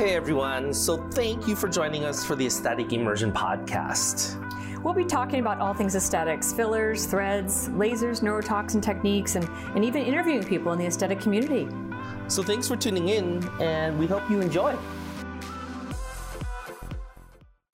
Hey everyone, so thank you for joining us for the Aesthetic Immersion Podcast. We'll be talking about all things aesthetics, fillers, threads, lasers, neurotoxin techniques, and, and even interviewing people in the aesthetic community. So thanks for tuning in, and we hope you enjoy.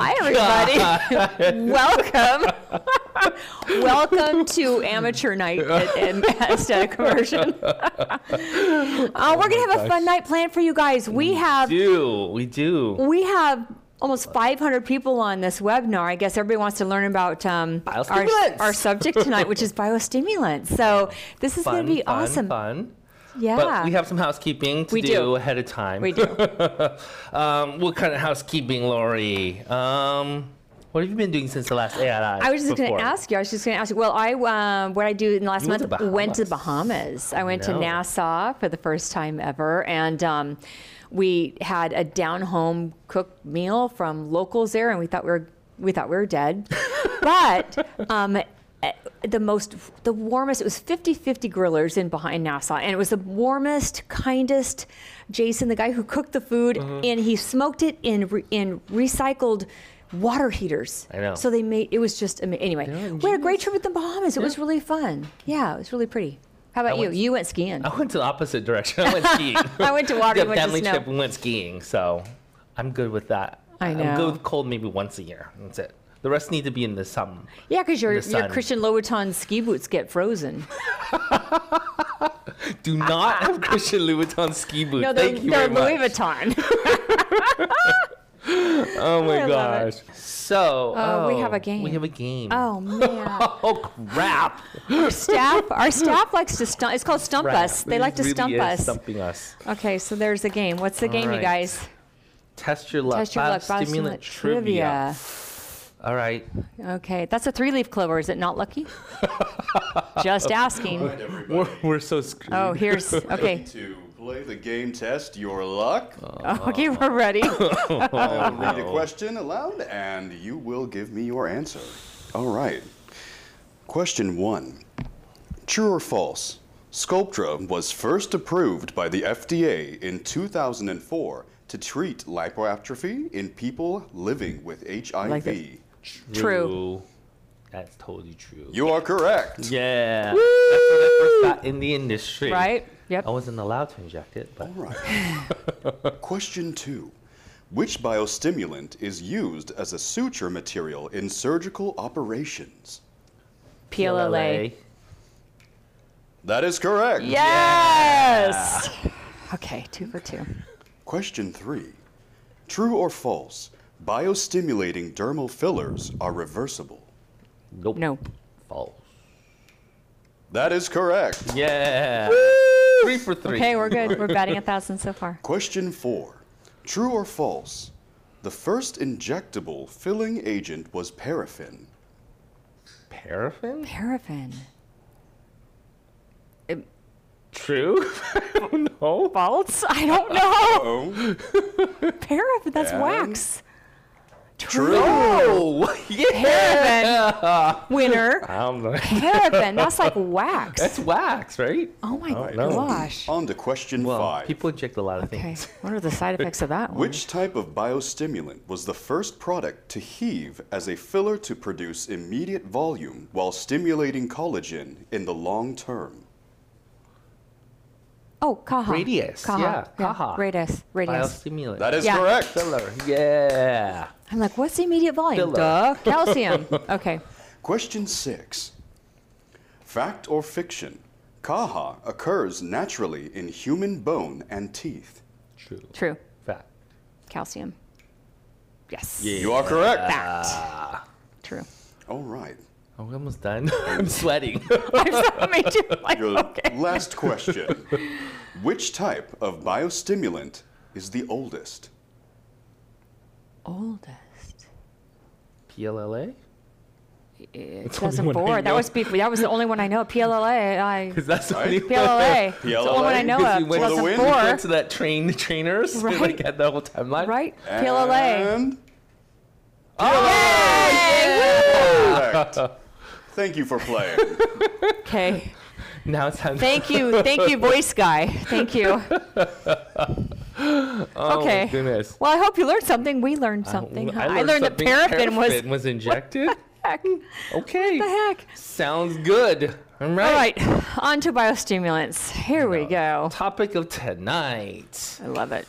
Hi, everybody. Welcome. Welcome to Amateur Night at, at Aesthetic Immersion. uh, we're going to have a fun night planned for you guys. We have Do we do? we have almost 500 people on this webinar. I guess everybody wants to learn about um, our, our subject tonight, which is biostimulants. So this is going to be fun, awesome. fun. Yeah. But we have some housekeeping to We do, do. ahead of time. We do. um, what kind of housekeeping, Lori? Um, what have you been doing since the last AI? I was just going to ask you. I was just going to ask you. Well, I um, what I do in the last You went month to went to the Bahamas. I went to Nassau for the first time ever, and um, we had a down home cooked meal from locals there, and we thought we were we thought we were dead, but. Um, eh, the most, the warmest, it was 50 50 grillers in behind Nassau, and it was the warmest, kindest. Jason, the guy who cooked the food, Mm-hmm. and he smoked it in re, in recycled water heaters. I know. So they made it was just ama- anyway. We had a great trip with the Bahamas. It was really fun. Yeah, it was really pretty. How about you? went- you went skiing. I went to the opposite direction. I went skiing. I went to water. Yeah, went to family snow. trip. We went skiing, so I'm good with that. I know. I'm good with cold maybe once a year. That's it. The rest need to be in the summer. Yeah, because your your. Christian Louboutin ski boots get frozen. Do not have Christian Louboutin ski boots. No, they're, Thank you they're Louis much. Vuitton. Oh my I gosh. So Oh, we oh, have a game. We have a game. oh man, Oh crap! our staff our staff likes to stump. It's called stump us. They It like to really stump is us. Stumping us. Okay, so there's a game. What's the game, you guys? Test your luck. Test your luck. Biostimulant Biostimulant trivia. All right. Okay, that's a three-leaf clover. Is it not lucky? Just asking. We're, we're so screwed. Oh, here's okay. To play the game test your luck, Okay, we're ready. Oh, I'll read a question aloud and you will give me your answer. All right. Question one True or false? Sculptra was first approved by the FDA in 2004 to treat lipoatrophy in people living with HIV. like this. True. That's totally true. You are correct. yeah. That's when I first got in the industry. Right? Yep. I wasn't allowed to inject it, but All right. Question two. Which biostimulant is used as a suture material in surgical operations? PLLA. That is correct. Yes. Okay, two for two. Question three. True or false? Biostimulating dermal fillers are reversible. Nope. No. False. That is correct. Yeah. Three for three. Okay, we're good. We're batting a thousand so far. Question four. True or false? The first injectable filling agent was paraffin. Paraffin? Paraffin. True. no. False? I don't know. Oh, Paraffin, that's And- wax. True. Oh, yeah. Winner. I'm like, Paraffin. That's like wax. that's wax, right? Oh my no. gosh. On to question Well, five. people inject a lot of Okay. things. What are the side effects of that one? Which type of biostimulant was the first product to heave as a filler to produce immediate volume while stimulating collagen in the long term? Oh, CAHA. Radiesse, CAHA. yeah, CAHA. Radiesse. Radiesse. Biostimulant. That is Yeah. correct. filler. Yeah. I'm like, what's the immediate volume? Filler. Duh. Calcium. Okay. Question six. Fact or fiction? CAHA occurs naturally in human bone and teeth. True. True. Fact. Calcium. Yes. You are correct. Fact. True. All right. Are we almost done? I'm sweating. I made you like, Your okay. last question. Which type of biostimulant is the oldest? Oldest. PLLA? It the only doesn't one bore. That was before. That was the only one I know. PLLA. I Because that's the Right. only PLLA. It's the only one I know of. we went, For the Wasn't win. we four. went to that train, the trainers. We Right. like had the whole timeline. Right? PLLA. And oh, Yay! correct. Thank you for playing. Okay. Now it's time. Thank you. Thank you, voice guy. Thank you. Oh, my okay. goodness. Well, I hope you learned something. We learned uh, something. huh? I, learned, that something. paraffin, was. Was injected. Heck, Okay. What the heck? Sounds good. All right. All right, on to biostimulants. Here we go. Topic of tonight. I love it.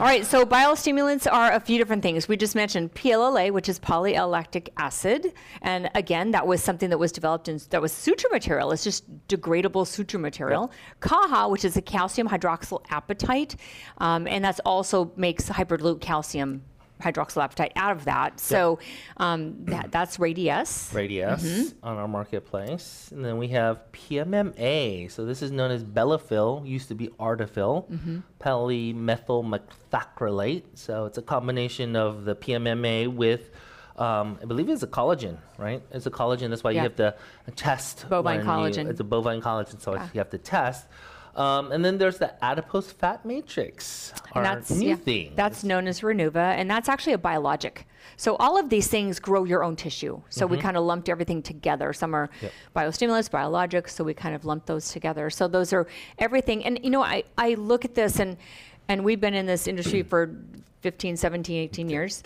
All right, so biostimulants are a few different things. We just mentioned PLLA, which is poly-L-lactic acid, and again, that was something that was developed in that was suture material. It's just degradable suture material. CAHA, which is a calcium hydroxyl apatite, um, and that's also makes hyperdilute calcium hydroxyl apatite out of that. So um, that, that's Radiesse. Radiesse Mm-hmm. on our marketplace. And then we have PMMA. So this is known as Bellafill, used to be Artefill, Mm-hmm. polymethyl methacrylate. So it's a combination of the PMMA with, um, I believe it's a collagen, right? It's a collagen. That's why Yeah. you have to test. Bovine when you- collagen. it's a bovine collagen, so Yeah. you have to test. Um, and then there's the adipose fat matrix, our And that's new yeah, thing. That's known as Renuva, and that's actually a biologic. So all of these things grow your own tissue. So we kind of lumped everything together. Some are Yep. biostimulants, biologics. So we kind of lumped those together. So those are everything. And you know, I I look at this and and we've been in this industry for 15, 17, 18 years,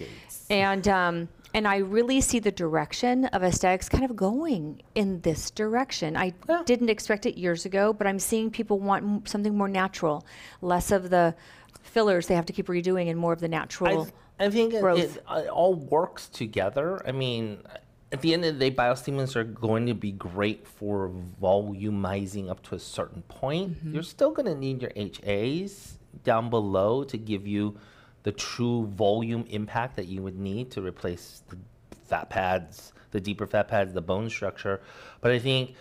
and. Um, and I really see the direction of aesthetics kind of going in this direction. I Yeah. didn't expect it years ago, but I'm seeing people want m- something more natural, less of the fillers they have to keep redoing, and more of the natural. I, I think it, it, it all works together. I mean, at the end of the day, biostimulants are going to be great for volumizing up to a certain point. Mm-hmm. You're still going to need your HAs down below to give you the true volume impact that you would need to replace the fat pads, the deeper fat pads, the bone structure. But I think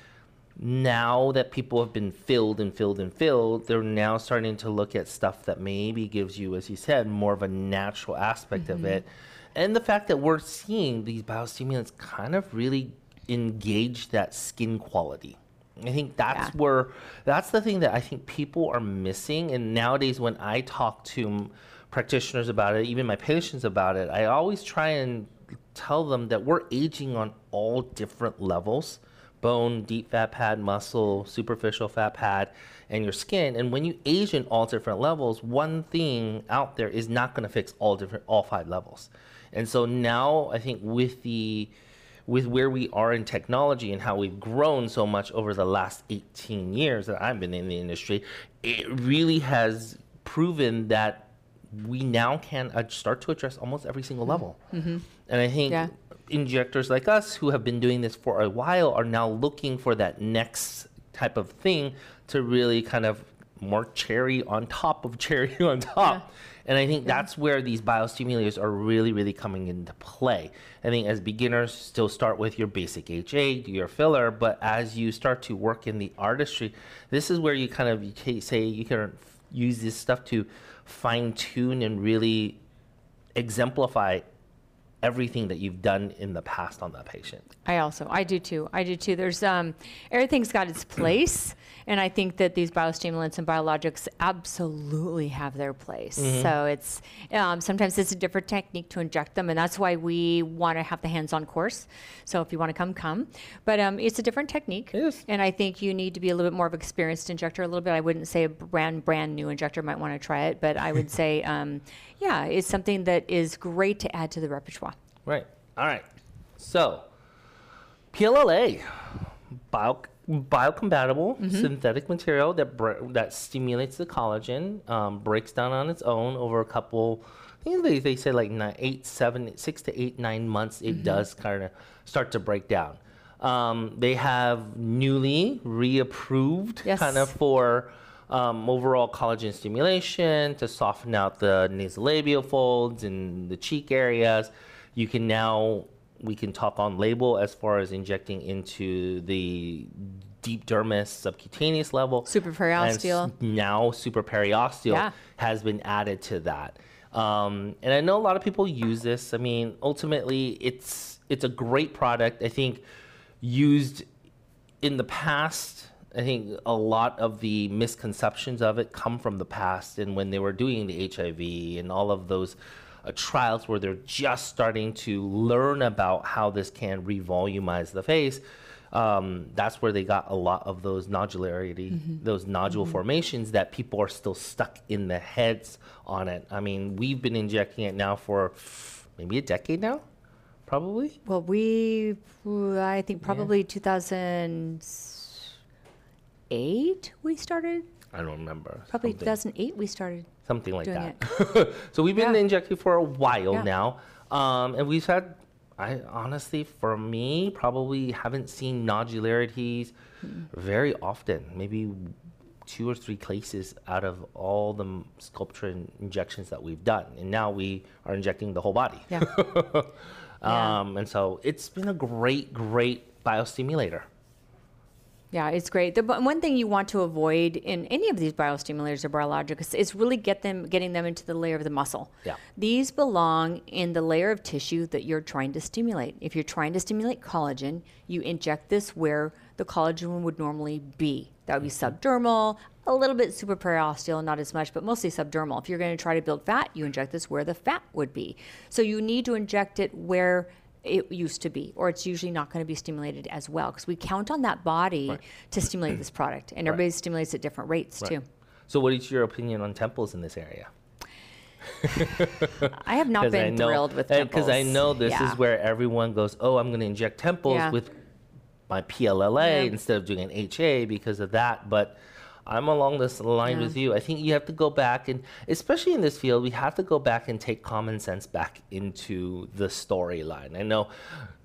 now that people have been filled and filled and filled, they're now starting to look at stuff that maybe gives you, as you said, more of a natural aspect of mm-hmm. it. And the fact that we're seeing these biostimulants kind of really engage that skin quality. I think that's Yeah. where that's the thing that I think people are missing. And nowadays, when I talk to practitioners about it, even my patients about it, I always try and tell them that we're aging on all different levels bone, deep fat pad, muscle, superficial fat pad, and your skin. And when you age in all different levels, one thing out there is not going to fix all different all five levels. And so now I think with the with where we are in technology and how we've grown so much over the last 18 years that I've been in the industry, it really has proven that we now can uh, start to address almost every single level. And I think Yeah. injectors like us who have been doing this for a while are now looking for that next type of thing to really kind of more cherry on top of cherry on top. And I think that's where these biostimulators are really, really coming into play. I think as beginners, still start with your basic HA, do your filler, but as you start to work in the artistry, this is where you kind of you say you can use this stuff to fine tune and really exemplify everything that you've done in the past on that patient. I also, I do too. I do too. There's um, everything's got its place, and I think that these biostimulants and biologics absolutely have their place. Mm-hmm. So it's um, sometimes it's a different technique to inject them, and that's why we want to have the hands-on course. So if you want to come, come. But um, it's a different technique, is. and I think you need to be a little bit more of experienced injector. A little bit. I wouldn't say a brand brand new injector might want to try it, but I would say, um, yeah, it's something that is great to add to the repertoire. Right. All right. So, PLLA, bio, biocompatible synthetic material that br- that stimulates the collagen, um, breaks down on its own over a couple. I think they, they say like nine, eight, seven, six to eight, nine months. It does kind of start to break down. Um, they have newly reapproved Yes. kind of for um, overall collagen stimulation to soften out the nasolabial folds and the cheek areas. You can now we can talk on label as far as injecting into the deep dermis subcutaneous level. Super periosteal. Now super periosteal Yeah. has been added to that. Um, and I know a lot of people use this. I mean, ultimately, it's it's a great product. I think used in the past, I think a lot of the misconceptions of it come from the past and when they were doing the HIV and all of those Uh, trials where they're just starting to learn about how this can revolumize the face. um, that's where they got a lot of those nodularity, mm-hmm. those nodule mm-hmm. formations that people are still stuck in the heads on it. I mean, we've been injecting it now for maybe a decade now, probably. Well, we, I think probably 2008 we started. I don't remember. Probably something, 2008 we started. Something like doing that. so we've been Yeah. injecting for a while Yeah. now, um, and we've had. I honestly, for me, probably haven't seen nodularities very often. Maybe two or three cases out of all the m- Sculptra in- injections that we've done, and now we are injecting the whole body. Yeah. Yeah. Um, and so it's been a great, great biostimulator. Yeah, it's great. The one thing you want to avoid in any of these biostimulators or biologics is really get them getting them into the layer of the muscle. Yeah. These belong in the layer of tissue that you're trying to stimulate. If you're trying to stimulate collagen, you inject this where the collagen would normally be. That would be mm-hmm. subdermal, a little bit supraperiosteal, not as much, but mostly subdermal. If you're going to try to build fat, you inject this where the fat would be. So you need to inject it where it used to be, or it's usually not going to be stimulated as well because we count on that body to stimulate this product, and everybody stimulates at different rates too. So, what is your opinion on temples in this area? I have not been thrilled with because I know this Yeah. is where everyone goes. Oh, I'm going to inject temples Yeah. with my PLLA Yeah. instead of doing an HA because of that. But I'm along this line Yeah. with you. I think you have to go back and, especially in this field, we have to go back and take common sense back into the storyline. I know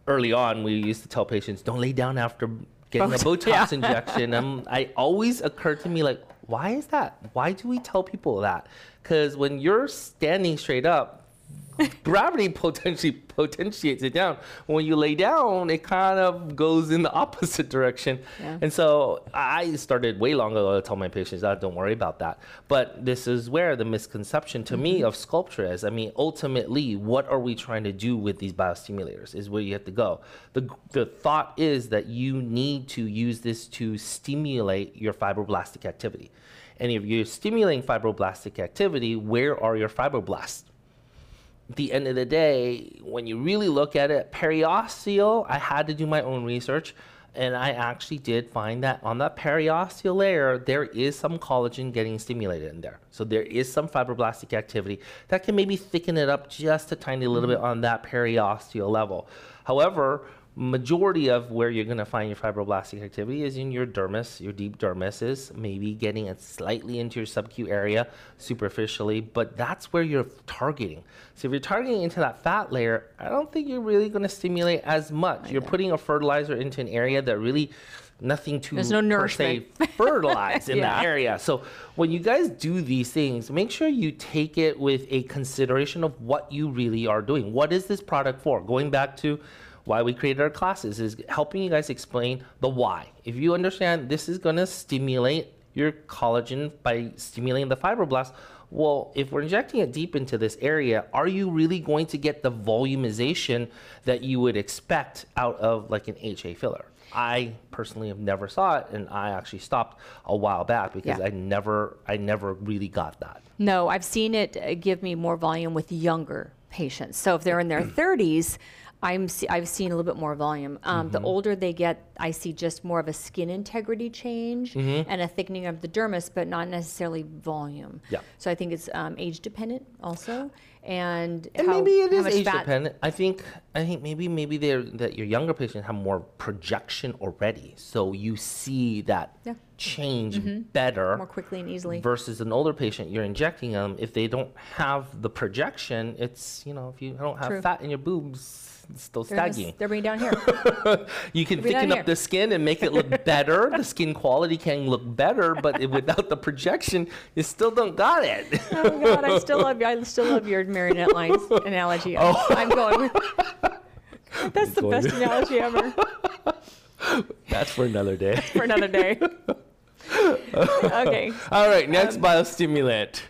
early on we used to tell patients, don't lay down after getting a Botox, Botox yeah. injection. Um, I always occurred to me like, why is that? Why do we tell people that? Because when you're standing straight up, gravity potentially potentiates it down. When you lay down, it kind of goes in the opposite direction. Yeah. And so I started way long ago to tell my patients, oh, don't worry about that. But this is where the misconception to me mm-hmm. of Sculptra is. I mean, ultimately, what are we trying to do with these biostimulators is where you have to go. The, the thought is that you need to use this to stimulate your fibroblastic activity. And if you're stimulating fibroblastic activity, where are your fibroblasts? The end of the day, when you really look at it, periosteal, I had to do my own research. And I actually did find that on that periosteal layer, there is some collagen getting stimulated in there. So there is some fibroblastic activity that can maybe thicken it up just a tiny little mm-hmm. bit on that periosteal level. However, majority of where you're going to find your fibroblastic activity is in your dermis your deep dermis is maybe getting it slightly into your subcu area superficially but that's where you're targeting. So if you're targeting into that fat layer i don't think you're really going to stimulate as much. You're putting a fertilizer into an area that really nothing to There's no per se nourishment. fertilize in that area. So when you guys do these things make sure you take it with a consideration of what you really are doing. What is this product for? Going back to why we created our classes is helping you guys explain the why. If you understand this is going to stimulate your collagen by stimulating the fibroblasts, well, if we're injecting it deep into this area, are you really going to get the volumization that you would expect out of like an HA filler? I personally have never saw it, and I actually stopped a while back because Yeah. I never, I never really got that. No, I've seen it uh, give me more volume with younger patients. So if they're in their 30s, I'm se- I've seen a little bit more volume. Um, Mm-hmm. The older they get, I see just more of a skin integrity change Mm-hmm. and a thickening of the dermis, but not necessarily volume. Yeah. So I think it's um, age dependent also, and, And how, maybe it how is much age fat. dependent. I think I think maybe maybe they're that your younger patients have more projection already, so you see that Yeah. change better More quickly and easily. versus an older patient. You're injecting them if they don't have the projection. It's you know if you don't have True. fat in your boobs, it's still They're, gonna they're bringing down here. You can be down thicken here. up the skin and make it look better. the skin quality can look better, but it- without the projection, you still don't got it. oh God, I still love you. I still love your marionette lines analogy. I'm, I'm going with. That's the going best with- analogy ever. That's for another day. for another day. okay. All right, next Um, biostimulant.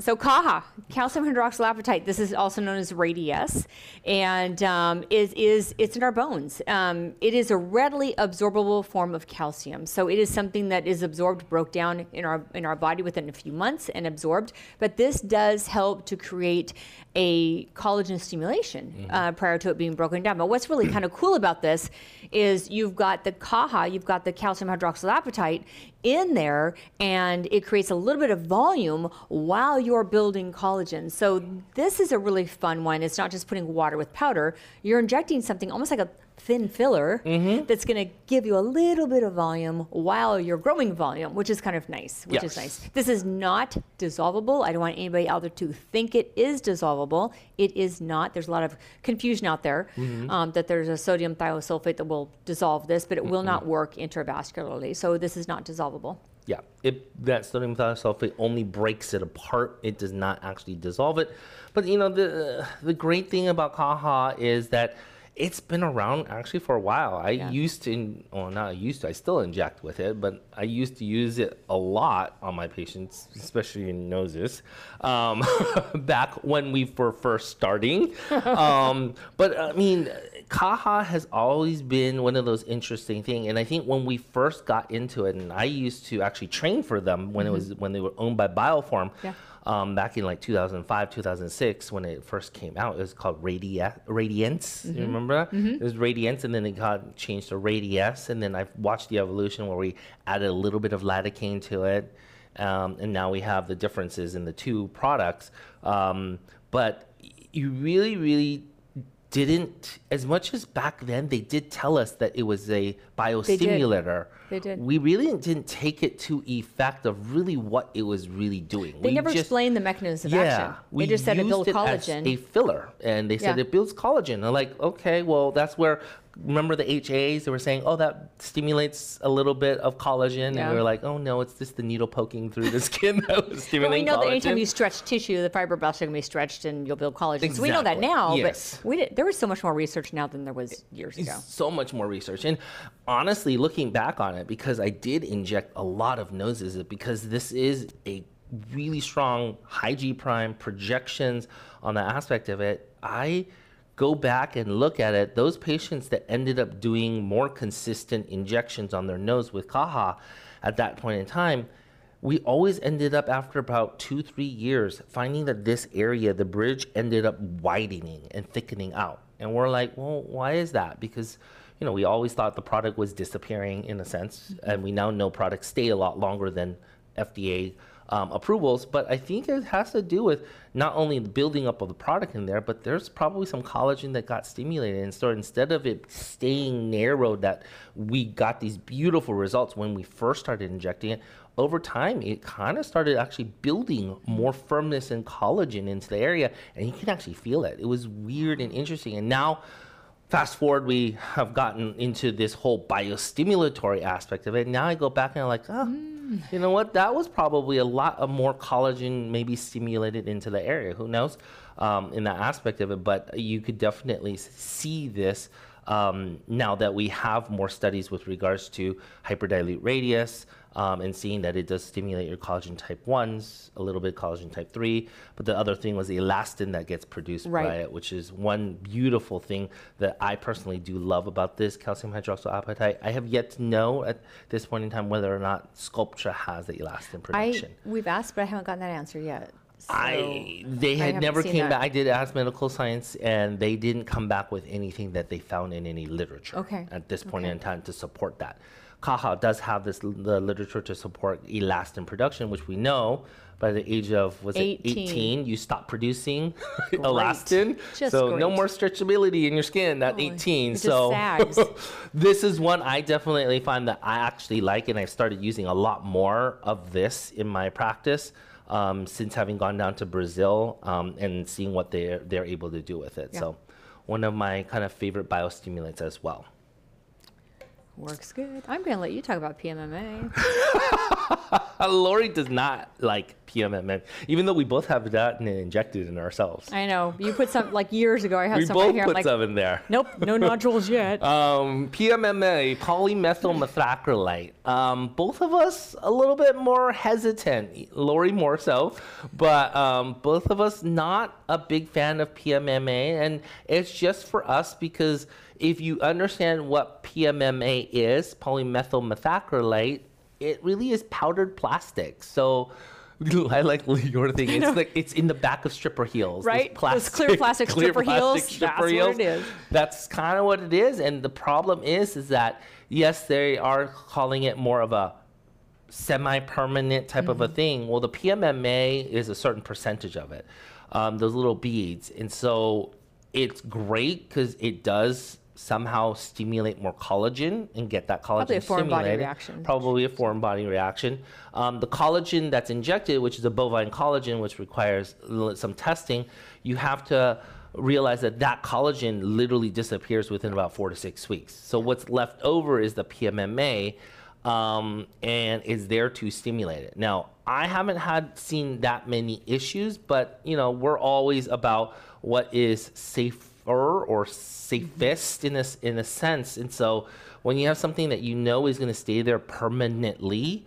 So CAHA, calcium hydroxylapatite. This is also known as Radiesse, and um, is is it's in our bones. Um, it is a readily absorbable form of calcium. So it is something that is absorbed, broke down in our in our body within a few months and absorbed. But this does help to create a collagen stimulation uh, prior to it being broken down. But what's really kind of cool about this is you've got the CAHA, you've got the calcium hydroxylapatite in there, and it creates a little bit of volume while you're building collagen. So this is a really fun one. It's not just putting water with powder. You're injecting something almost like a thin filler mm-hmm. that's going to give you a little bit of volume while you're growing volume, which is kind of nice. Which is nice. This is not dissolvable. I don't want anybody out there to think it is dissolvable. It is not. There's a lot of confusion out there mm-hmm. um, that there's a sodium thiosulfate that will dissolve this, but it will not mm-hmm. work intravascularly. So this is not dissolvable. Yeah, it, that sodium thiosulfate only breaks it apart. It does not actually dissolve it. But you know the the great thing about CAHA is that it's been around actually for a while. I Yeah. used to, well, not I used to. I still inject with it, but I used to use it a lot on my patients, especially in noses, um, back when we were first starting. um, but I mean, CAHA has always been one of those interesting things, and I think when we first got into it, and I used to actually train for them when it was when they were owned by BioForm. Yeah. Um, back in like 2005, 2006, when it first came out, it was called Radia- Radiance. You remember? that? It was Radiance, and then it got changed to Radiesse. And then I've watched the evolution where we added a little bit of lidocaine to it. Um, and now we have the differences in the two products. Um, but you really, really didn't, as much as back then they did tell us that it was a biostimulator. They did. We really didn't take it to effect of really what it was really doing. They we never just, explained the mechanism of yeah, action. we They just said it builds as collagen. a filler, and they said Yeah. it builds collagen. I'm like, okay, well, that's where. Remember the HAs? They were saying, oh, that stimulates a little bit of collagen, Yeah. and we were like, oh no, it's just the needle poking through the skin that was But we stimulating know collagen. that anytime you stretch tissue, the fibroblasts are going to be stretched and you'll build collagen. So we know that now, Yes. but we did, there was so much more research now than there was years ago. so much more research. And honestly, looking back on it, because I did inject a lot of noses, because this is a really strong high G prime projections on the aspect of it, I go back and look at it. Those patients that ended up doing more consistent injections on their nose with CAHA at that point in time, we always ended up after about two, three years finding that this area, the bridge, ended up widening and thickening out. And we're like, well, why is that? Because, you know, we always thought the product was disappearing in a sense, and we now know products stay a lot longer than FDA um, approvals. But I think it has to do with not only the building up of the product in there, but there's probably some collagen that got stimulated. And so instead of it staying narrowed, that we got these beautiful results when we first started injecting it, over time, it kind of started actually building more firmness and collagen into the area, and you can actually feel it. It was weird and interesting. And now, fast forward, we have gotten into this whole biostimulatory aspect of it. Now I go back and I'm like, oh, you know what? That was probably a lot of more collagen maybe stimulated into the area. Who knows um, in that aspect of it? But you could definitely see this um, now that we have more studies with regards to hyperdilute Radiesse um, and seeing that it does stimulate your collagen type 1s, a little bit collagen type 3. But the other thing was the elastin that gets produced Right. by it, which is one beautiful thing that I personally do love about this calcium hydroxyapatite. I have yet to know at this point in time whether or not Sculptra has the elastin production. I we've asked, but I haven't gotten that answer yet. So I they had haven't never came that. back. I did ask medical science, and they didn't come back with anything that they found in any literature Okay. at this point Okay. in time to support that. CAHA does have this the literature to support elastin production, which we know by the age of was it 18. 18 you stop producing elastin. Just so no more stretchability in your skin at Oh, 18. it just so this is one I definitely find that I actually like, and I've started using a lot more of this in my practice um, since having gone down to Brazil um, and seeing what they're they're able to do with it. Yeah. So, one of my kind of favorite biostimulants as well. Works good. I'm going to let you talk about PMMA. Lori does not like PMMA, even though we both have that and injected in ourselves. I know you put some like years ago. I have we some right both here. Put like, some in there. nope, no nodules yet. Um, PMMA, polymethyl methacrylate. Um, both of us a little bit more hesitant. Lori more so, but um, both of us not a big fan of PMMA, and it's just for us because if you understand what PMMA is, polymethyl methacrylate, it really is powdered plastic. So I like your thing. It's like it's in the back of stripper heels, Right? Those clear plastic stripper heels, that's what it is. That's kind of what it is. And the problem is, is that yes, they are calling it more of a semi-permanent type of a Mm-hmm. thing. Well, the PMMA is a certain percentage of it, um, those little beads, and so it's great because it does somehow stimulate more collagen and get that collagen Probably a foreign body reaction. Probably a foreign body reaction. Um, the collagen that's injected, which is a bovine collagen, which requires some testing, you have to realize that that collagen literally disappears within about four to six weeks. So what's left over is the PMMA, um, and is there to stimulate it. Now, I haven't had seen that many issues, but you know, we're always about what is safer or safest in a, s- in a sense. And so when you have something that you know is going to stay there permanently,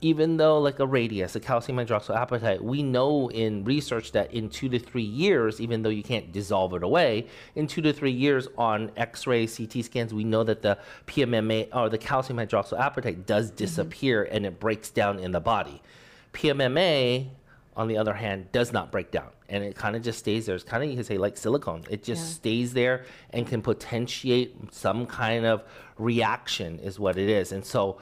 even though like a Radiesse, a calcium hydroxyapatite, we know in research that in two to three years, even though you can't dissolve it away, in two to three years on X-ray, CT scans, we know that the PMMA or the calcium hydroxyapatite does mm-hmm. disappear and it breaks down in the body. PMMA, on the other hand, does not break down and it kind of just stays there. It's kind of you can say like silicone. It just Yeah. stays there and can potentiate some kind of reaction is what it is. And so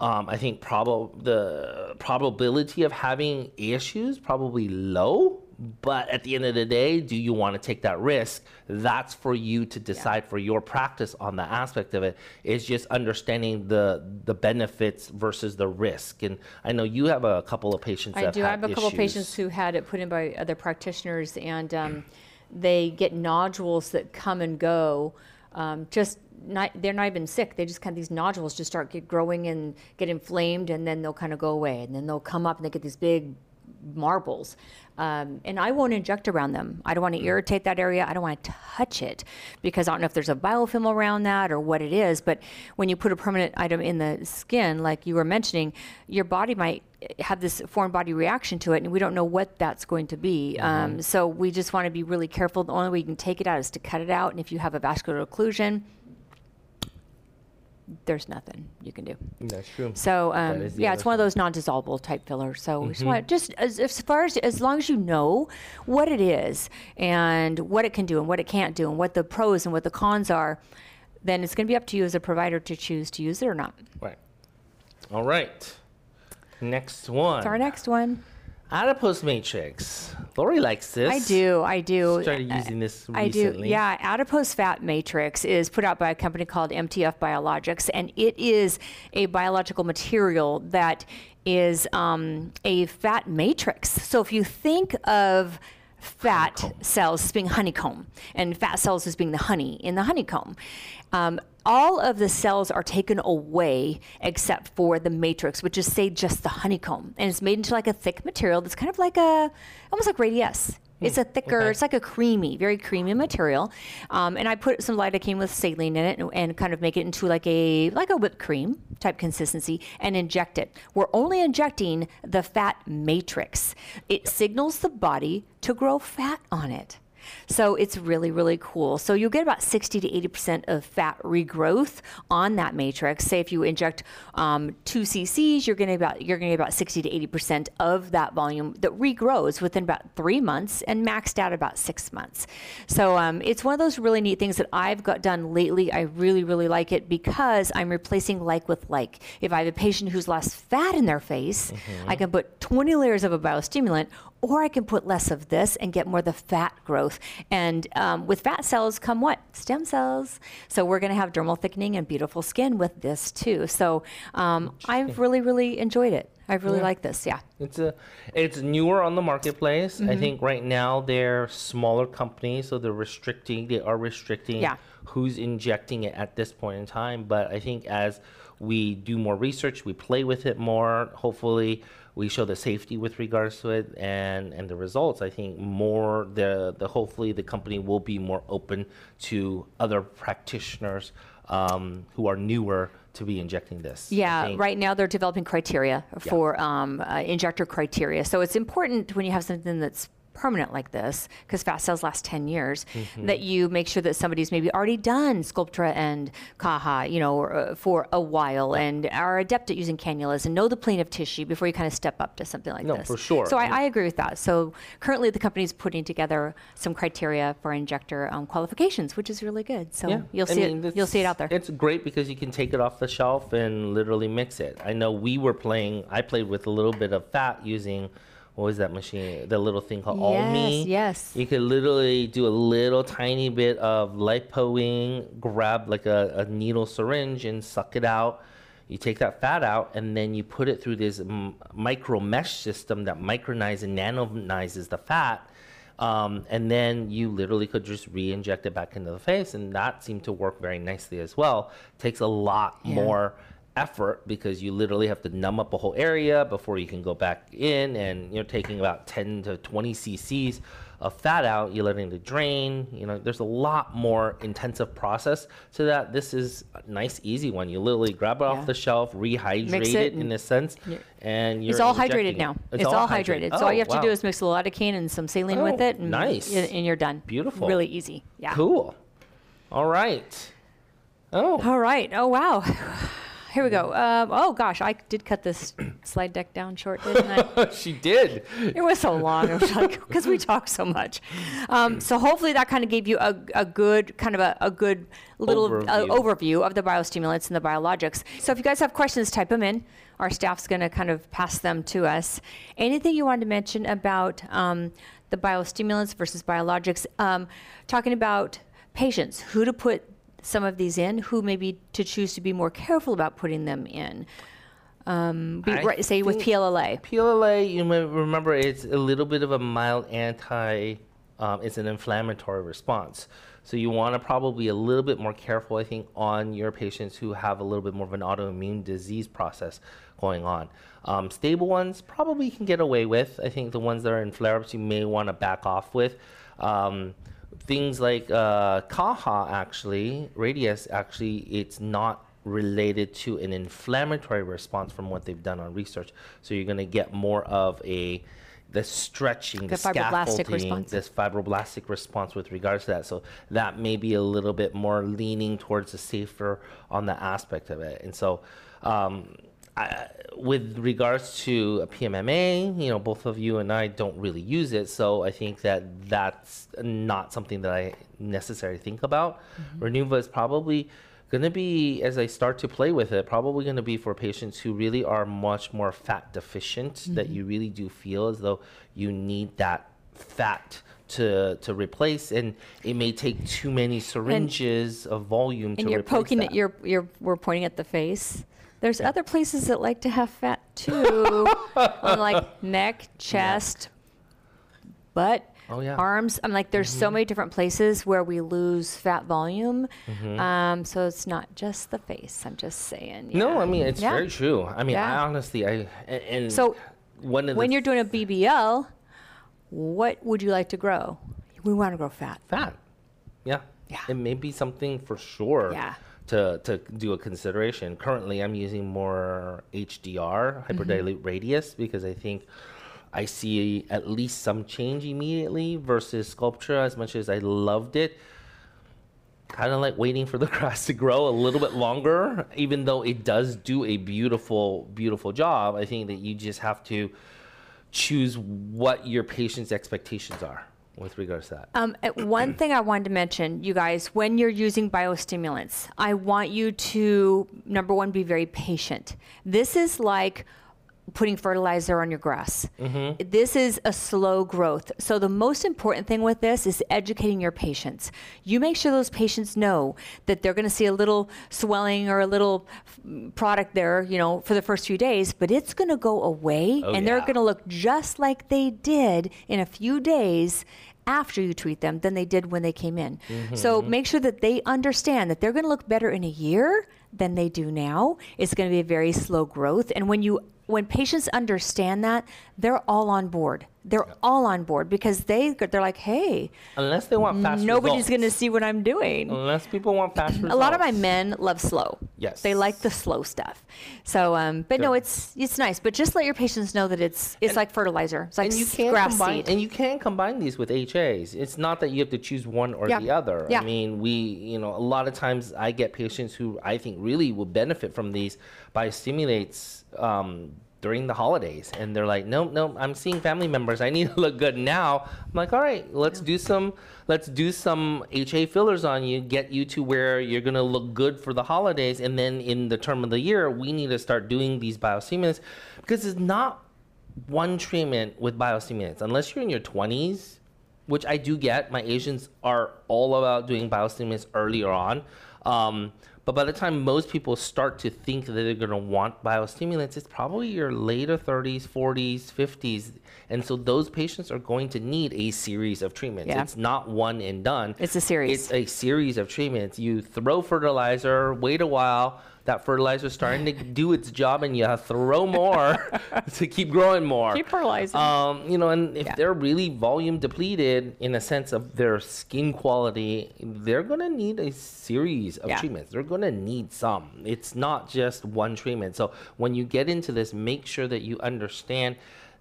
um, I think prob- the probability of having issues probably low. But at the end of the day, do you want to take that risk? That's for you to decide for your practice on the aspect of it. It's just understanding the the benefits versus the risk. And I know you have a couple of patients. I do. I have a couple of patients who had it put in by other practitioners, and um, they get nodules that come and go. Um, just not, they're not even sick. They just kind of these nodules just start get growing and get inflamed, and then they'll kind of go away, and then they'll come up and they get these big marbles. Um, and I won't inject around them. I don't want to irritate that area. I don't want to touch it because I don't know if there's a biofilm around that or what it is. But when you put a permanent item in the skin, like you were mentioning, your body might have this foreign body reaction to it, and we don't know what that's going to be. Um, so we just want to be really careful. The only way you can take it out is to cut it out. And if you have a vascular occlusion, there's nothing you can do. That's true. So um, the yeah, it's one of those non-dissolvable type fillers. So we just, want, just as, as far as as long as you know what it is and what it can do and what it can't do and what the pros and what the cons are, then it's going to be up to you as a provider to choose to use it or not. Right. All right. Next one. So our next one, Adipose matrix. Lori likes this. I do, I do. Started using this I do. recently. Yeah, adipose fat matrix is put out by a company called MTF Biologics, and it is a biological material that is um, a fat matrix. So if you think of fat cells as being honeycomb and fat cells as being the honey in the honeycomb. Um, all of the cells are taken away except for the matrix, which is say just the honeycomb, and it's made into like a thick material that's kind of like a almost like Radiesse. It's a thicker, okay. it's like a creamy, very creamy material. Um, and I put some lidocaine with saline in it and, and kind of make it into like a like a whipped cream type consistency and inject it. We're only injecting the fat matrix. It signals the body to grow fat on it. So it's really, really cool. So you'll get about 60 to 80% of fat regrowth on that matrix. Say if you inject um, two cc's, you're going to about you're going to get about 60 to 80% of that volume that regrows within about three months and maxed out about six months. So um, it's one of those really neat things that I've got done lately. I really, really like it because I'm replacing like with like. If I have a patient who's lost fat in their face, I can put 20 layers of a biostimulant or I can put less of this and get more of the fat growth. And um, with fat cells come what? Stem cells. So we're going to have dermal thickening and beautiful skin with this too. So um, I've really, really enjoyed it. I really like this. Yeah. It's a, it's newer on the marketplace. Mm-hmm. I think right now they're smaller companies, so they're restricting. They are restricting Yeah. who's injecting it at this point in time. But I think as we do more research, we play with it more. Hopefully, we show the safety with regards to it and and the results. I think more the the hopefully the company will be more open to other practitioners um, who are newer to be injecting this. Yeah, right now they're developing criteria for um, uh, injector criteria. So it's important when you have something that's permanent like this, because fast cells last 10 years, that you make sure that somebody's maybe already done Sculptra and CAHA, you know, uh, for a while and are adept at using cannulas and know the plane of tissue before you kind of step up to something like No, this. for sure. So I, I agree with that. So currently the company's putting together some criteria for injector um, qualifications, which is really good. So Yeah, you'll I see mean, it. You'll see it out there. It's great because you can take it off the shelf and literally mix it. I know we were playing. I played with a little bit of fat using what was that machine? The little thing called Almi. Yes, yes. You could literally do a little tiny bit of lipoing, grab like a, a needle syringe and suck it out. You take that fat out and then you put it through this m- micro mesh system that micronizes and nanonizes the fat. Um, and then you literally could just re-inject it back into the face, and that seemed to work very nicely as well. Takes a lot Yeah. more effort because you literally have to numb up a whole area before you can go back in, and you're taking about 10 to 20 cc's of fat out. You're letting it drain. You know, there's a lot more intensive process to that. This is a nice, easy one. You literally grab it Yeah. off the shelf, rehydrate it, it in a sense, and you're It's all hydrated it. now. It's, all hydrated. So all oh, you have to do is mix a lidocaine and some saline with Oh, it, and, nice. and you're done. Beautiful. Really easy. Yeah. Cool. All right. Oh, All right. Oh wow. Here we go. Um, oh gosh, I did cut this slide deck down short, didn't I? she did. It was so long. It was like because we talk so much. Um, so hopefully that kind of gave you a, a good kind of a, a good little overview. Uh, Overview. overview of the biostimulants and the biologics. So if you guys have questions, type them in. Our staff's going to kind of pass them to us. Anything you wanted to mention about um, the biostimulants versus biologics? Um, talking about patients, who to put some of these in, who maybe to choose to be more careful about putting them in. Um, be, right, say with PLLA. PLLA, you may remember, it's a little bit of a mild anti. Um, it's an inflammatory response. So you want to probably be a little bit more careful, I think, on your patients who have a little bit more of an autoimmune disease process going on. Um, stable ones probably can get away with. I think the ones that are in flare-ups, you may want to back off with. Um, things like uh, CAHA, actually, Radiesse, actually, it's not related to an inflammatory response from what they've done on research. So you're going to get more of a the stretching, the, The fibroblastic scaffolding, response. this fibroblastic response with regards to that. So that may be a little bit more leaning towards the safer on the aspect of it. And so, um, I, with regards to a PMMA, you know, both of you and I don't really use it, so I think that that's not something that I necessarily think about. Mm-hmm. Renuva is probably going to be, as I start to play with it, probably going to be for patients who really are much more fat deficient, that mm-hmm. you really do feel as though you need that fat to to replace, and it may take too many syringes of volume to and you're replace poking that. at your you're we're pointing at the face there's other places that like to have fat too on like neck chest butt Oh, yeah. arms i'm like there's so many different places where we lose fat volume Mm-hmm. um, so it's not just the face i'm just saying No. I mean it's Yeah. very true. I mean, I Yeah. honestly, I and, and So, one of when you're doing a bbl what would you like to grow we want to grow fat fat, yeah, Yeah. it may be something for sure. Yeah. To, to do a consideration. Currently, I'm using more HDR, hyperdilute Mm-hmm. Radiesse, because I think I see at least some change immediately versus Sculptra. As much as I loved it, kind of like waiting for the grass to grow a little bit longer, even though it does do a beautiful, beautiful job. I think that you just have to choose what your patient's expectations are with regards to that. Um, uh, one thing I wanted to mention, you guys, when you're using biostimulants, I want you to, number one, be very patient. This is like putting fertilizer on your grass. Mm-hmm. This is a slow growth. So, the most important thing with this is educating your patients. You make sure those patients know that they're going to see a little swelling or a little product there, you know, for the first few days, but it's going to go away Oh, and they're going to look just like they did in a few days after you treat them than they did when they came in. Mm-hmm, so mm-hmm. make sure that they understand that they're going to look better in a year than they do now. It's going to be a very slow growth and when you when patients understand that, they're all on board. they're all on board because they they're like, hey, Unless they want fast nobody's going to see what I'm doing. Unless people want fast results. A lot of my men love slow. Yes. They like the slow stuff. So, um, but no, it's it's nice. But just let your patients know that it's it's like fertilizer. It's like and you can grass combine seed. and you can combine these with HAs. It's not that you have to choose one or Yeah. the other. Yeah. I mean, we you know a lot of times I get patients who I think really will benefit from these biostimulates um, during the holidays, and they're like, no, no, I'm seeing family members. I need to look good now. I'm like, all right, let's do some let's do some HA fillers on you, get you to where you're gonna look good for the holidays, and then in the term of the year, we need to start doing these biostimulants. Because it's not one treatment with biostimulants. Unless you're in your 20s which i do get my asians are all about doing biostimulants earlier on. Um, but by the time most people start to think that they're going to want biostimulants it's probably your later 30s 40s 50s and so those patients are going to need a series of treatments Yeah. it's not one and done It's a series. it's a series of treatments you throw fertilizer wait a while that fertilizer's starting to do its job and you have to throw more to keep growing more. Keep fertilizing. Um, you know, and if Yeah. they're really volume depleted in a sense of their skin quality, they're gonna need a series of Yeah. treatments. They're gonna need some. It's not just one treatment. So when you get into this, make sure that you understand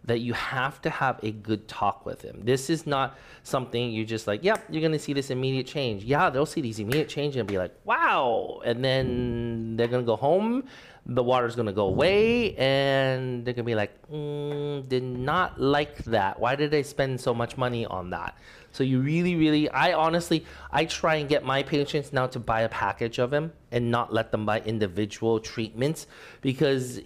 that you have to have a good talk with them. This is not something you just like, yep, you're gonna see this immediate change. Yeah, they'll see these immediate change and be like, wow. And then they're gonna go home, the water's gonna go away, and they're gonna be like, mm, did not like that. Why did I spend so much money on that? So you really, really, I honestly, I try and get my patients now to buy a package of them and not let them buy individual treatments because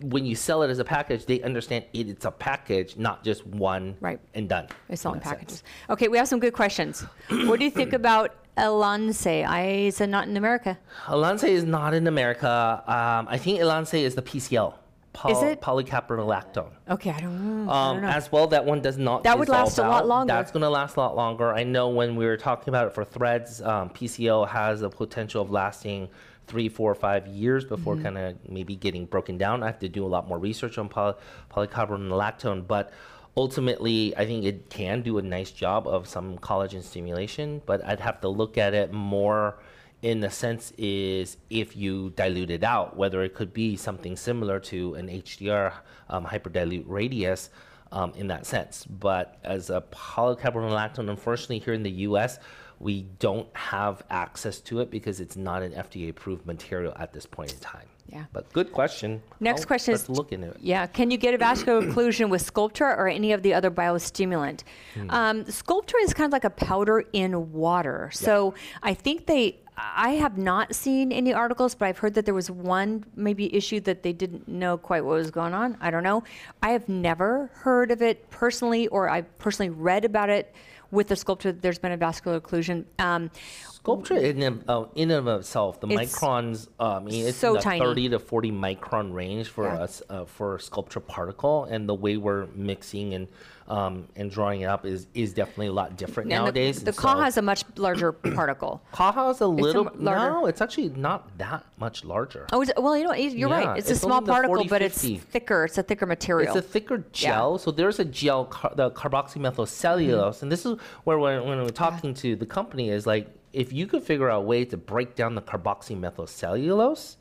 when you sell it as a package, they understand it, it's a package, not just one Right. and done. It's all in packages. sense. Okay, we have some good questions. what do you think about Ellansé? I is not in America? Ellansé is not in America. Um, I think Ellansé is the PCL. Poly- Is it? Polycaprolactone. Okay, I don't, I Um, don't know. as well, that one does not. That would last a lot longer. That's going to last a lot longer. I know when we were talking about it for threads, um, PCO has the potential of lasting three, four, five years before Mm-hmm. kind of maybe getting broken down. I have to do a lot more research on poly- polycarbonolactone, but ultimately, I think it can do a nice job of some collagen stimulation. But I'd have to look at it more in a sense is if you dilute it out, whether it could be something similar to an HDR um, hyperdilute Radiesse um, in that sense. But as a polycarbonolactone, unfortunately, here in the US, we don't have access to it because it's not an FDA approved material at this point in time. Yeah. But good question. Next I'll- question let's is- look into it. Yeah, can you get a vascular occlusion with Sculptra or any of the other biostimulant? Hmm. Um, Sculptra is kind of like a powder in water. So I think they, I have not seen any articles, but I've heard that there was one maybe issue that they didn't know quite what was going on. I don't know. I have never heard of it personally, or I personally read about it with the Sculptra. There's been a vascular occlusion. Um, Sculptra in and, uh, in and of itself, the It's microns, uh, I mean, it's so in the tiny. 30 to 40 micron range for Yeah. us uh, for a Sculptra particle, and the way we're mixing and um, and drawing it up is is definitely a lot different and nowadays. The, the and Ka so- has a much larger particle. CAHA is a little larger. no, it's actually not that much larger. Oh, is it, well, you know, you're Yeah, right. It's, a small particle, 40, but it's thicker. It's a thicker material. It's a thicker gel. So there's a gel, car- the carboxymethylcellulose, Mm-hmm. and this is where when, when we're talking to the company is like, if you could figure out a way to break down the carboxymethylcellulose,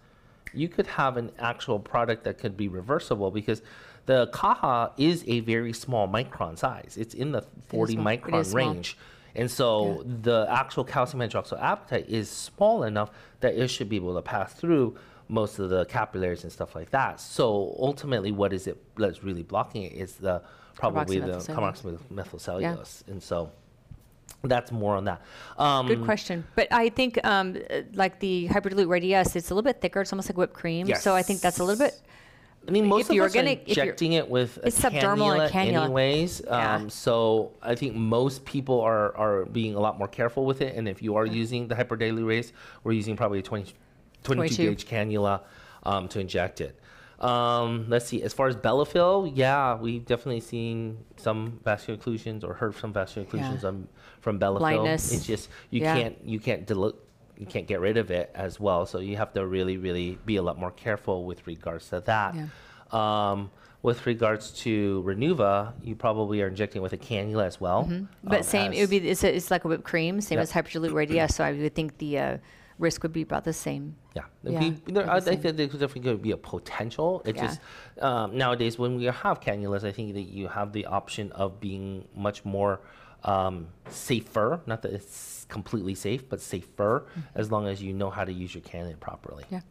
you could have an actual product that could be reversible because the CAHA is a very small micron size. It's in the 40 small. Micron range. And so the actual calcium hydroxyapatite is small enough that it should be able to pass through most of the capillaries and stuff like that. So ultimately, what is it that's really blocking it is the probably the Carboxymethylcellulose. carboxymethylcellulose. And so that's more on that. Um, Good question. But I think, um, like the hyperdilute Radiesse, it's a little bit thicker. It's almost like whipped cream. So I think that's a little bit. I mean, most if of you're us gonna- are injecting it with a It's subdermal and cannula, anyways. Yeah. Um, so I think most people are, are being a lot more careful with it. And if you are using the hyperdilute Radiesse, we're using probably a 20, 22 22. gauge cannula um, to inject it. Um, let's see. As far as Bellafill, yeah, we've definitely seen some vascular occlusions or heard some vascular Yeah. occlusions um, from Bellafill. Blindness. It's just you Yeah. can't you can't dilute you can't get rid of it as well. So you have to really really be a lot more careful with regards to that. Yeah. Um, with regards to Renuva, you probably are injecting with a cannula as well. Mm-hmm. But um, same, it would be, it's, a, it's like a whipped cream, same Yep. as hyperdilute Radiesse. So I would think the uh, risk would be about the same. Yeah, Yeah, be- there- they're I, I the same. think there's definitely going to be a potential. It Yeah. just um, nowadays when we have cannulas, I think that you have the option of being much more um, safer. Not that it's completely safe, but safer Mm-hmm. as long as you know how to use your cannula properly. Yeah.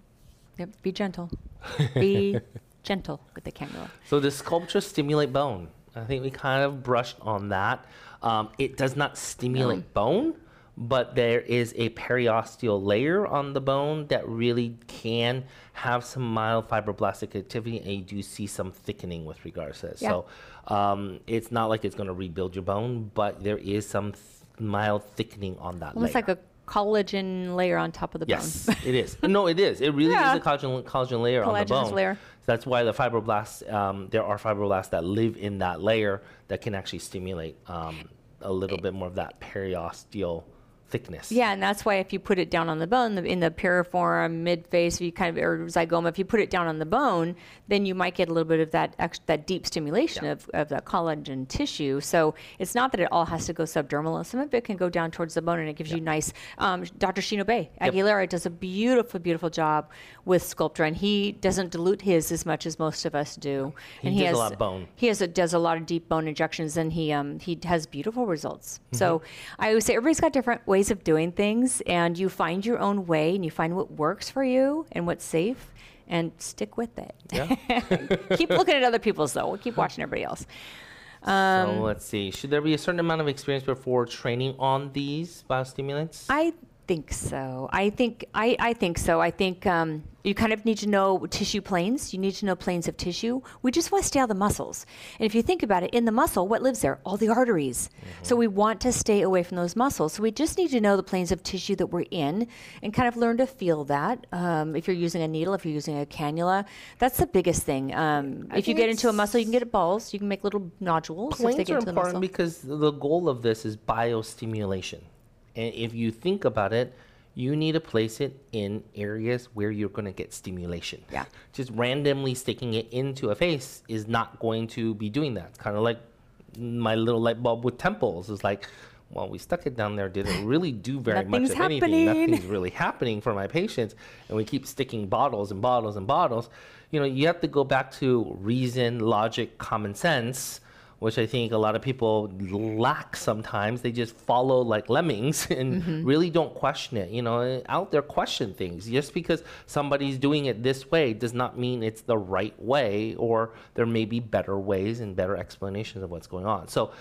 Yep. Be gentle. Be gentle with the cannula. So the Sculptra stimulate bone. I think we kind of brushed on that. Um, it does not stimulate bone, but there is a periosteal layer on the bone that really can have some mild fibroblastic activity, and you do see some thickening with regards to it. Yeah. So um, it's not like it's going to rebuild your bone, but there is some th- mild thickening on that Almost layer. like a collagen layer on top of the Yes, bone. it is. No, it is. It really Yeah. is a collagen, collagen layer on the bone. layer. So that's why the fibroblasts, um, there are fibroblasts that live in that layer that can actually stimulate um, a little bit more of that periosteal thickness. Yeah, and that's why if you put it down on the bone, the, in the piriform, midface, if you kind of or zygoma, if you put it down on the bone, then you might get a little bit of that ex, that deep stimulation Yeah. of, of that collagen tissue. So it's not that it all has to go subdermal. Some of it can go down towards the bone, and it gives you nice. Um, Dr. Shino Bay Yep. Aguilera does a beautiful, beautiful job with Sculptra, and he doesn't dilute his as much as most of us do. He and does a lot of bone. he has a, does a lot of deep bone injections and he um, he has beautiful results. Mm-hmm. So I always say everybody's got different ways of doing things, and you find your own way and you find what works for you and what's safe, and stick with it. Yeah. keep looking at other people's though. We'll keep watching everybody else. so um, let's see. Should there be a certain amount of experience before training on these biostimulants? I think so. I think I, I think so. I think um, you kind of need to know tissue planes. You need to know planes of tissue. We just want to stay out of the muscles. And if you think about it, in the muscle, what lives there? All the arteries. So we want to stay away from those muscles. So we just need to know the planes of tissue that we're in and kind of learn to feel that. Um, if you're using a needle, if you're using a cannula, that's the biggest thing. Um, if you get into a muscle, you can get balls. You can make little nodules Planes get are into the important because the goal of this is biostimulation. And if you think about it, you need to place it in areas where you're going to get stimulation. Yeah. Just randomly sticking it into a face is not going to be doing that. It's kind of like my little light bulb with temples. It's like, well, we stuck it down there, didn't really do very much of anything. Nothing's really happening for my patients. And we keep sticking bottles and bottles and bottles. You know, you have to go back to reason, logic, common sense which I think a lot of people lack sometimes. They just follow like lemmings and Mm-hmm. really don't question it. You know, out there question things. Just because somebody's doing it this way does not mean it's the right way, or there may be better ways and better explanations of what's going on. So,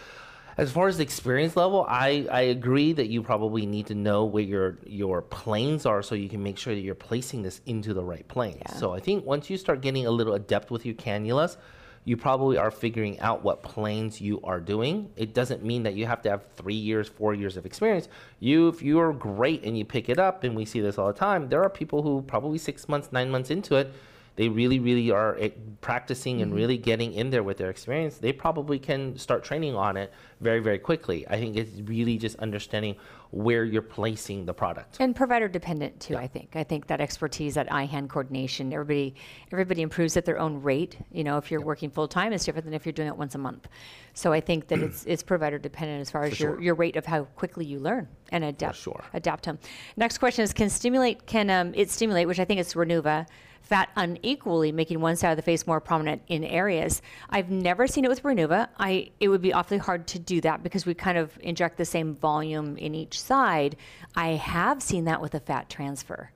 as far as the experience level, I, I agree that you probably need to know where your your planes are so you can make sure that you're placing this into the right plane. So I think once you start getting a little adept with your cannulas, you probably are figuring out what planes you are doing. It doesn't mean that you have to have three years, four years of experience. You, if you are great and you pick it up, and we see this all the time, there are people who probably six months, nine months into it, they really, really are eh, practicing and really getting in there with their experience. They probably can start training on it very, very quickly. I think it's really just understanding where you're placing the product. and provider dependent too i think. I think that expertise that eye hand coordination everybody everybody improves at their own rate. You know if you're working full time it's different than if you're doing it once a month so i think that it's it's provider dependent as far as your, sure. your rate of how quickly you learn and adapt sure. adapt them next question is can stimulate can um, it stimulate which i think it's renuva fat unequally making one side of the face more prominent in areas. I've never seen it with renuva. I it would be awfully hard to do that because we kind of inject the same volume in each side. I have seen that with a fat transfer.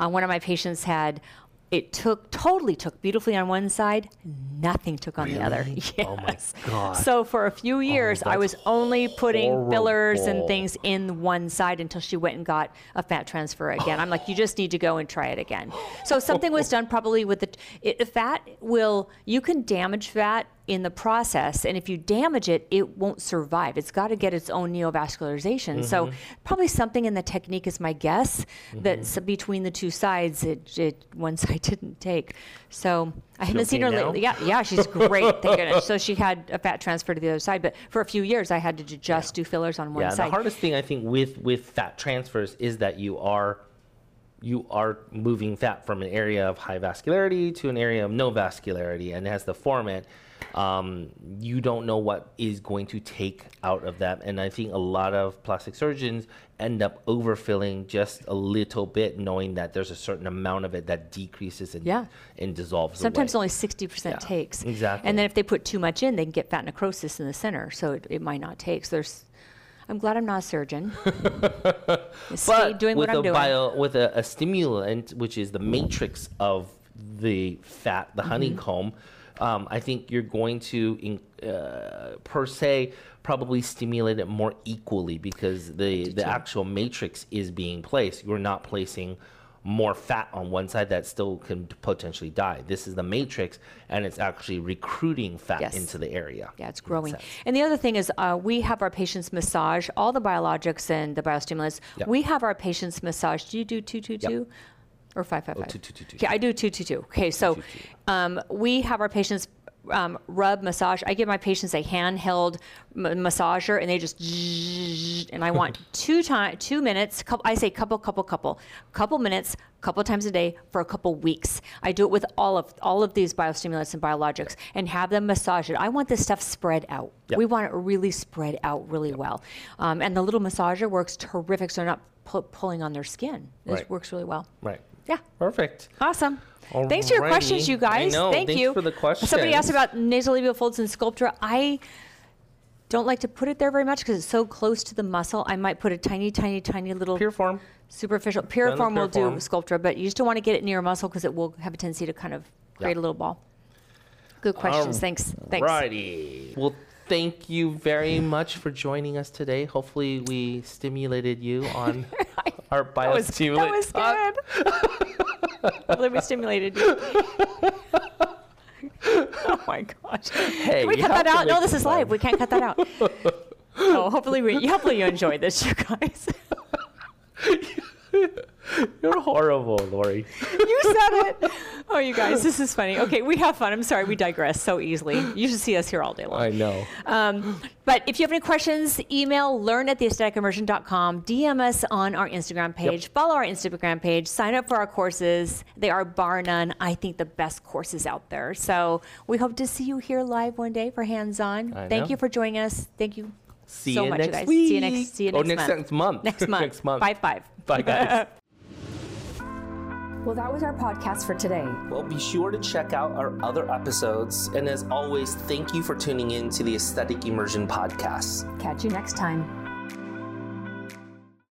Uh, one of my patients had it took totally took beautifully on one side nothing took on the other yes. Oh my God. so for a few oh, years i was only putting fillers and things in one side until she went and got a fat transfer again. I'm like, you just need to go and try it again. So something was done probably with the it, fat will you can damage fat in the process, and if you damage it, it won't survive. It's got to get its own neovascularization. So Mm-hmm. probably something in the technique is my guess that between the two sides, it, it one side didn't take. So I haven't seen her now? lately. Yeah, yeah, she's great. Thank goodness. So she had a fat transfer to the other side, but for a few years, I had to just do fillers on one yeah, side. the hardest thing I think with with fat transfers is that you are you are moving fat from an area of high vascularity to an area of no vascularity and it has the format um, you don't know what is going to take out of that. And I think a lot of plastic surgeons end up overfilling just a little bit, knowing that there's a certain amount of it that decreases and, Yeah. and dissolves. Sometimes away. only 60% Yeah, takes. exactly. And then if they put too much in, they can get fat necrosis in the center. So it, it might not take. So there's, I'm glad I'm not a surgeon. Stay but doing with what I'm a doing. bio with a, a stimulant which is the matrix of the fat Mm-hmm. the honeycomb um, i think you're going to in, uh, per se probably stimulate it more equally because the the actual matrix is being placed you're not placing more fat on one side that still can potentially die this is the matrix and it's actually recruiting fat Yes. into the area Yeah, it's growing. And the other thing is, uh, we have our patients massage all the biologics and the biostimulants. Yeah. We have our patients massage. Do you do two two two, or five five five? Oh, two, two, two, two, Okay, I do two two two. Okay, so um, we have our patients. Um, rub massage. I give my patients a handheld m- massager, and they just zzz, and I want two time two minutes. Couple, I say couple, couple, couple, couple minutes, couple times a day for a couple weeks. I do it with all of all of these biostimulants and biologics, and have them massage it. I want this stuff spread out. Yep. We want it really spread out really well, um, and the little massager works terrific. So they're not pu- pulling on their skin. This Right. works really well. right Yeah. perfect Awesome. Thanks for your questions, you guys. know. Thank Thanks you. for the Somebody asked about nasolabial folds and Sculptra. I don't like to put it there very much because it's so close to the muscle. I might put a tiny, tiny, tiny little piriform superficial. Piriform will do Piriform. Sculptra, but you just don't want to get it near a muscle because it will have a tendency to kind of create Yeah. a little ball. Good questions. Um, Thanks. Thanks. Righty. Well, thank you very much for joining us today. Hopefully, we stimulated you on our That was, that was good. Hopefully we stimulated you. oh my gosh. Hey, Can we cut that out? No, this is live. We can't cut that out. Oh, hopefully we hopefully you enjoyed this, you guys. You're horrible, Lori. you said it. Oh, you guys, this is funny. Okay, we have fun. I'm sorry, we digress so easily. You should see us here all day long. I know. Um, but if you have any questions, email learn at theaestheticimmersion.com, DM us on our Instagram page, follow our Instagram page, sign up for our courses. They are bar none, I think, the best courses out there. So we hope to see you here live one day for hands on. Thank know. you for joining us. Thank you See so you much, next you guys. week. See you next, see you Oh, next, month. next month. Next month. Next month. Five five. Bye, guys. well, that was our podcast for today. Well, be sure to check out our other episodes. And as always, thank you for tuning in to the Aesthetic Immersion Podcast. Catch you next time.